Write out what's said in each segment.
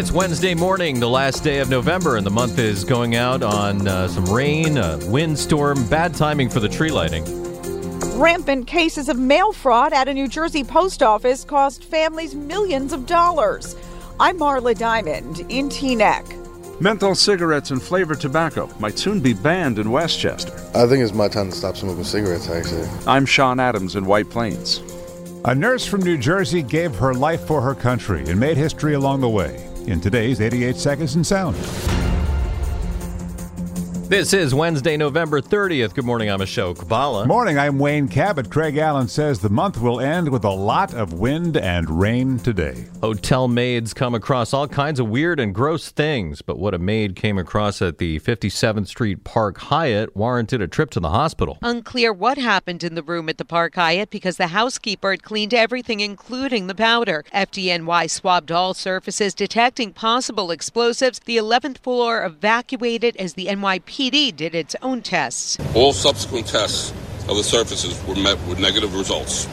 It's Wednesday morning, the last day of November, and the month is going out on uh, some rain, a windstorm, bad timing for the tree lighting. Rampant cases of mail fraud at a New Jersey post office cost families millions of dollars. I'm Marla Diamond in Teaneck. Menthol cigarettes and flavored tobacco might soon be banned in Westchester. I think it's my time to stop smoking cigarettes, actually. I'm Sean Adams in White Plains. A nurse from New Jersey gave her life for her country and made history along the way in today's 88 Seconds in Sound. This is Wednesday, November 30th. Good morning, I'm Ashok Bhalla. Morning, I'm Wayne Cabot. Craig Allen says the month will end with a lot of wind and rain today. Hotel maids come across all kinds of weird and gross things, but what a maid came across at the 57th Street Park Hyatt warranted a trip to the hospital. Unclear what happened in the room at the Park Hyatt because the housekeeper had cleaned everything, including the powder. FDNY swabbed all surfaces, detecting possible explosives. The 11th floor evacuated as the NYP PD did its own tests. All subsequent tests of the surfaces were met with negative results.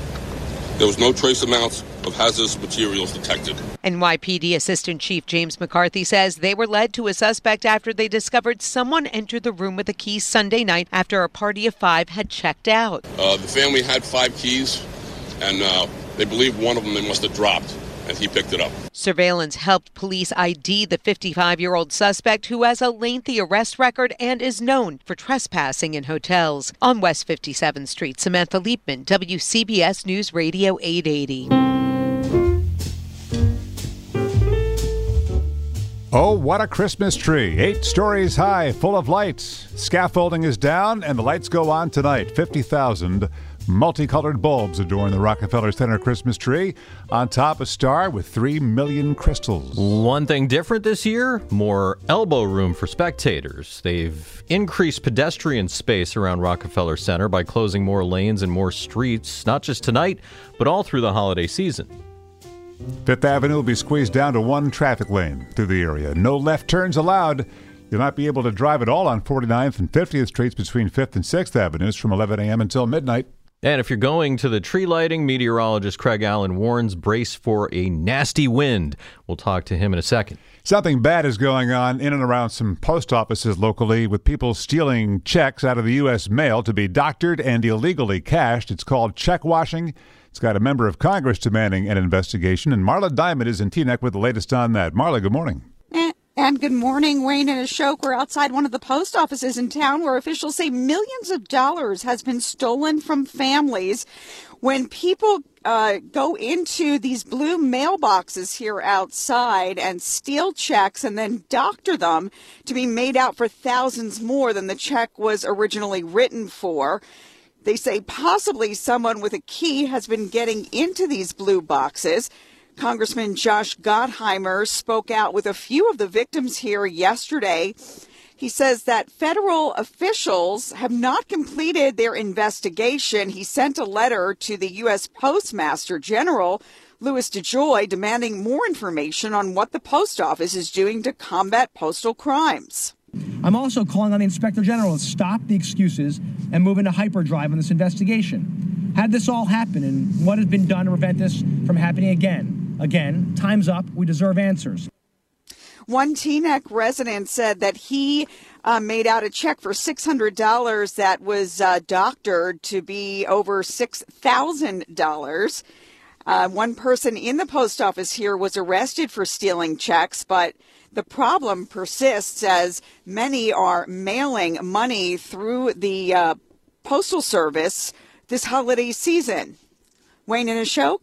There was no trace amounts of hazardous materials detected. NYPD Assistant Chief James McCarthy says they were led to a suspect after they discovered someone entered the room with a key Sunday night after a party of five had checked out. Uh, the family had five keys, and uh, they believe one of them they must have dropped and he picked it up. Surveillance helped police ID the 55 year old suspect who has a lengthy arrest record and is known for trespassing in hotels. On West 57th Street, Samantha Liebman, WCBS News Radio 880. Oh, what a Christmas tree. Eight stories high, full of lights. Scaffolding is down, and the lights go on tonight. 50,000 Multicolored bulbs adorn the Rockefeller Center Christmas tree. On top, a star with three million crystals. One thing different this year more elbow room for spectators. They've increased pedestrian space around Rockefeller Center by closing more lanes and more streets, not just tonight, but all through the holiday season. Fifth Avenue will be squeezed down to one traffic lane through the area. No left turns allowed. You'll not be able to drive at all on 49th and 50th Streets between 5th and 6th Avenues from 11 a.m. until midnight. And if you're going to the tree lighting, meteorologist Craig Allen warns brace for a nasty wind. We'll talk to him in a second. Something bad is going on in and around some post offices locally with people stealing checks out of the U.S. mail to be doctored and illegally cashed. It's called check washing. It's got a member of Congress demanding an investigation, and Marla Diamond is in Teaneck with the latest on that. Marla, good morning. And good morning, Wayne and Ashok. We're outside one of the post offices in town where officials say millions of dollars has been stolen from families when people uh, go into these blue mailboxes here outside and steal checks and then doctor them to be made out for thousands more than the check was originally written for. They say possibly someone with a key has been getting into these blue boxes. Congressman Josh Gottheimer spoke out with a few of the victims here yesterday. He says that federal officials have not completed their investigation. He sent a letter to the U.S. Postmaster General, Louis DeJoy, demanding more information on what the post office is doing to combat postal crimes. I'm also calling on the Inspector General to stop the excuses and move into hyperdrive on this investigation. Had this all happen, and what has been done to prevent this from happening again? Again, time's up. We deserve answers. One Teaneck resident said that he uh, made out a check for $600 that was uh, doctored to be over $6,000. Uh, one person in the post office here was arrested for stealing checks, but the problem persists as many are mailing money through the uh, postal service this holiday season. Wayne and Ashok?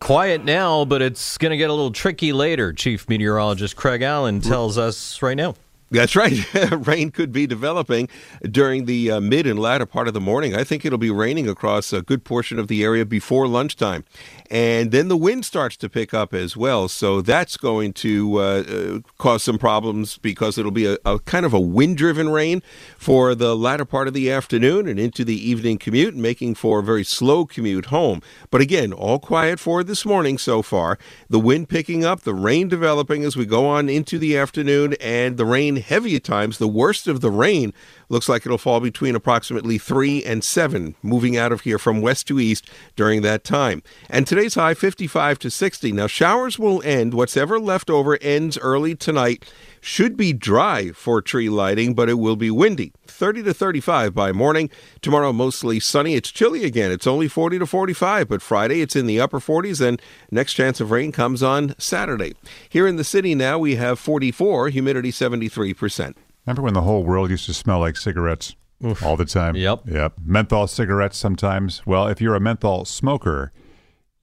Quiet now, but it's going to get a little tricky later, Chief Meteorologist Craig Allen tells us right now. That's right. Rain could be developing during the uh, mid and latter part of the morning. I think it'll be raining across a good portion of the area before lunchtime. And then the wind starts to pick up as well. So that's going to uh, uh, cause some problems because it'll be a, a kind of a wind driven rain for the latter part of the afternoon and into the evening commute, making for a very slow commute home. But again, all quiet for this morning so far. The wind picking up, the rain developing as we go on into the afternoon, and the rain heavy at times. The worst of the rain looks like it'll fall between approximately 3 and 7, moving out of here from west to east during that time. And today's high 55 to 60. Now, showers will end. What's ever left over ends early tonight. Should be dry for tree lighting, but it will be windy. 30 to 35 by morning. Tomorrow, mostly sunny. It's chilly again. It's only 40 to 45, but Friday it's in the upper 40s, and next chance of rain comes on Saturday. Here in the city now, we have 44, humidity 73%. Remember when the whole world used to smell like cigarettes Oof. all the time? Yep. Yep. Menthol cigarettes sometimes. Well, if you're a menthol smoker,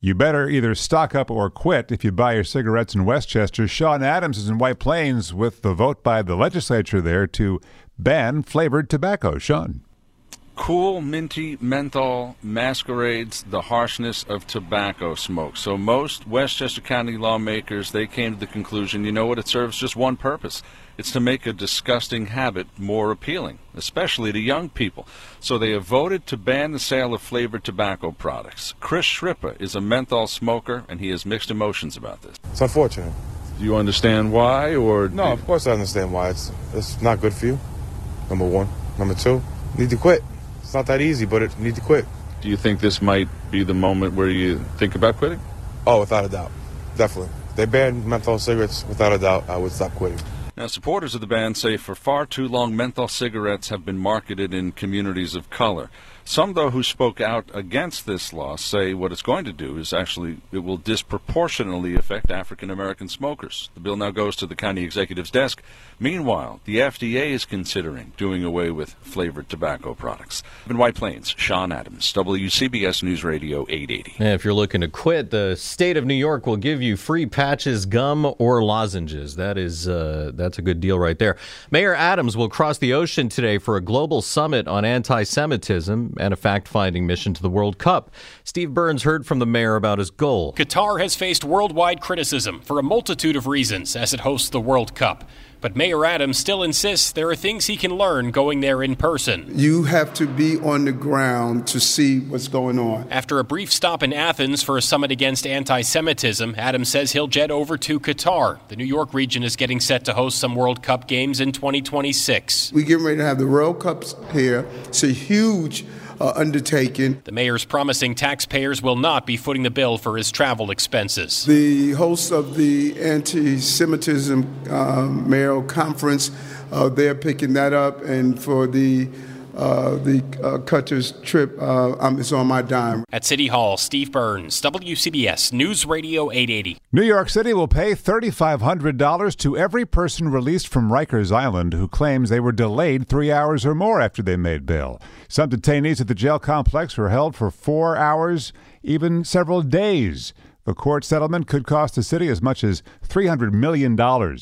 you better either stock up or quit if you buy your cigarettes in Westchester. Sean Adams is in White Plains with the vote by the legislature there to ban flavored tobacco. Sean. Cool, minty menthol masquerades the harshness of tobacco smoke. So most Westchester County lawmakers, they came to the conclusion, you know what, it serves just one purpose. It's to make a disgusting habit more appealing, especially to young people. So they have voted to ban the sale of flavored tobacco products. Chris Shrippa is a menthol smoker, and he has mixed emotions about this. It's unfortunate. Do you understand why, or No, of course I understand why. It's it's not good for you. Number one. Number two, need to quit. It's not that easy, but it, need to quit. do you think this might be the moment where you think about quitting? Oh, without a doubt. Definitely. If they banned menthol cigarettes, without a doubt, I would stop quitting. Now, supporters of the ban say for far too long menthol cigarettes have been marketed in communities of color. Some, though, who spoke out against this law say what it's going to do is actually it will disproportionately affect African American smokers. The bill now goes to the county executive's desk. Meanwhile, the FDA is considering doing away with flavored tobacco products. In White Plains, Sean Adams, WCBS News Radio 880. And if you're looking to quit, the state of New York will give you free patches, gum, or lozenges. That is uh, that's a good deal right there. Mayor Adams will cross the ocean today for a global summit on anti-Semitism and a fact-finding mission to the World Cup. Steve Burns heard from the mayor about his goal. Qatar has faced worldwide criticism for a multitude of reasons as it hosts the World Cup. But Mayor Adams still insists there are things he can learn going there in person. You have to be on the ground to see what's going on. After a brief stop in Athens for a summit against anti Semitism, Adams says he'll jet over to Qatar. The New York region is getting set to host some World Cup games in 2026. We're getting ready to have the World Cups here. It's a huge uh, undertaking. The mayor's promising taxpayers will not be footing the bill for his travel expenses. The host of the anti Semitism uh, mayoral conference, uh, they're picking that up, and for the uh, the uh, Qatar's trip, uh, um, it's on my dime. At City Hall, Steve Burns, WCBS News Radio 880. New York City will pay $3,500 to every person released from Rikers Island who claims they were delayed three hours or more after they made bail. Some detainees at the jail complex were held for four hours, even several days. The court settlement could cost the city as much as $300 million,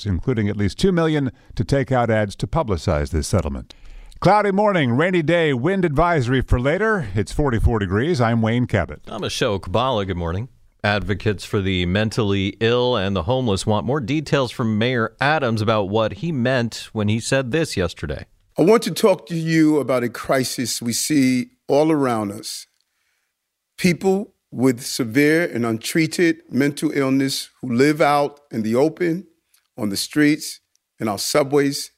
including at least $2 million to take out ads to publicize this settlement. Cloudy morning, rainy day, wind advisory for later. It's 44 degrees. I'm Wayne Cabot. I'm Ashok Bhalla. Good morning. Advocates for the mentally ill and the homeless want more details from Mayor Adams about what he meant when he said this yesterday. I want to talk to you about a crisis we see all around us. People with severe and untreated mental illness who live out in the open, on the streets, in our subways,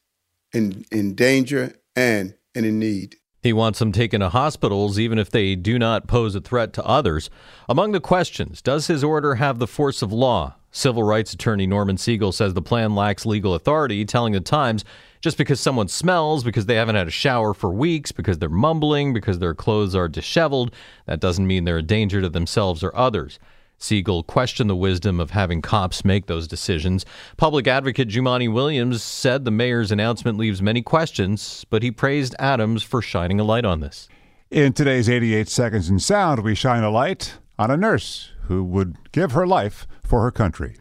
in, in danger and, and in need. He wants them taken to hospitals even if they do not pose a threat to others. Among the questions, does his order have the force of law? Civil rights attorney Norman Siegel says the plan lacks legal authority, telling the Times just because someone smells, because they haven't had a shower for weeks, because they're mumbling, because their clothes are disheveled, that doesn't mean they're a danger to themselves or others. Siegel questioned the wisdom of having cops make those decisions. Public advocate Jumaane Williams said the mayor's announcement leaves many questions, but he praised Adams for shining a light on this. In today's 88 Seconds in Sound, we shine a light on a nurse who would give her life for her country.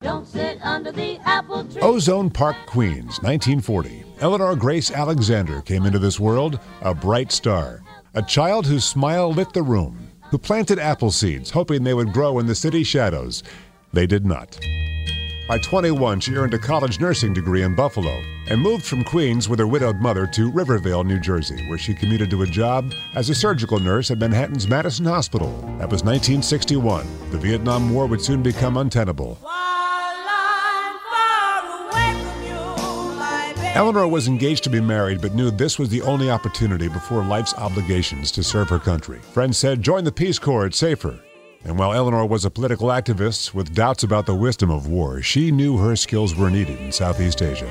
Don't sit under the apple tree. Ozone Park, Queens, 1940. Eleanor Grace Alexander came into this world a bright star, a child whose smile lit the room, who planted apple seeds hoping they would grow in the city shadows. They did not. By 21, she earned a college nursing degree in Buffalo and moved from Queens with her widowed mother to Rivervale, New Jersey, where she commuted to a job as a surgical nurse at Manhattan's Madison Hospital. That was 1961. The Vietnam War would soon become untenable. Eleanor was engaged to be married, but knew this was the only opportunity before life's obligations to serve her country. Friends said, Join the Peace Corps, it's safer. And while Eleanor was a political activist with doubts about the wisdom of war, she knew her skills were needed in Southeast Asia.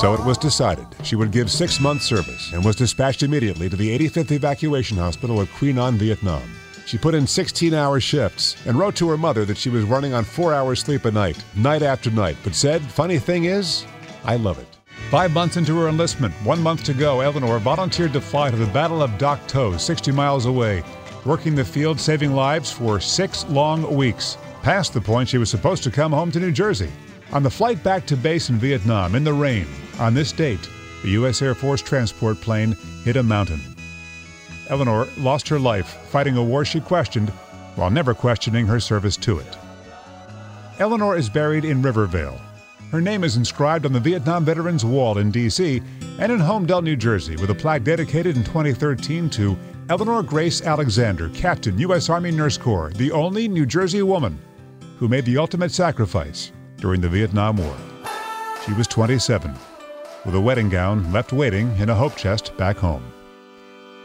So it was decided she would give six months service and was dispatched immediately to the 85th Evacuation Hospital at Quy Nhon, Vietnam. She put in 16 hour shifts and wrote to her mother that she was running on four hours sleep a night, night after night, but said, Funny thing is, I love it. Five months into her enlistment, one month to go, Eleanor volunteered to fly to the Battle of Dak To, 60 miles away, working the field, saving lives for six long weeks, past the point she was supposed to come home to New Jersey. On the flight back to base in Vietnam, in the rain, on this date, the U.S. Air Force transport plane hit a mountain. Eleanor lost her life fighting a war she questioned while never questioning her service to it. Eleanor is buried in Rivervale. Her name is inscribed on the Vietnam Veterans Wall in D.C. and in Holmdel, New Jersey, with a plaque dedicated in 2013 to Eleanor Grace Alexander, Captain, U.S. Army Nurse Corps, the only New Jersey woman who made the ultimate sacrifice during the Vietnam War. She was 27, with a wedding gown left waiting in a hope chest back home.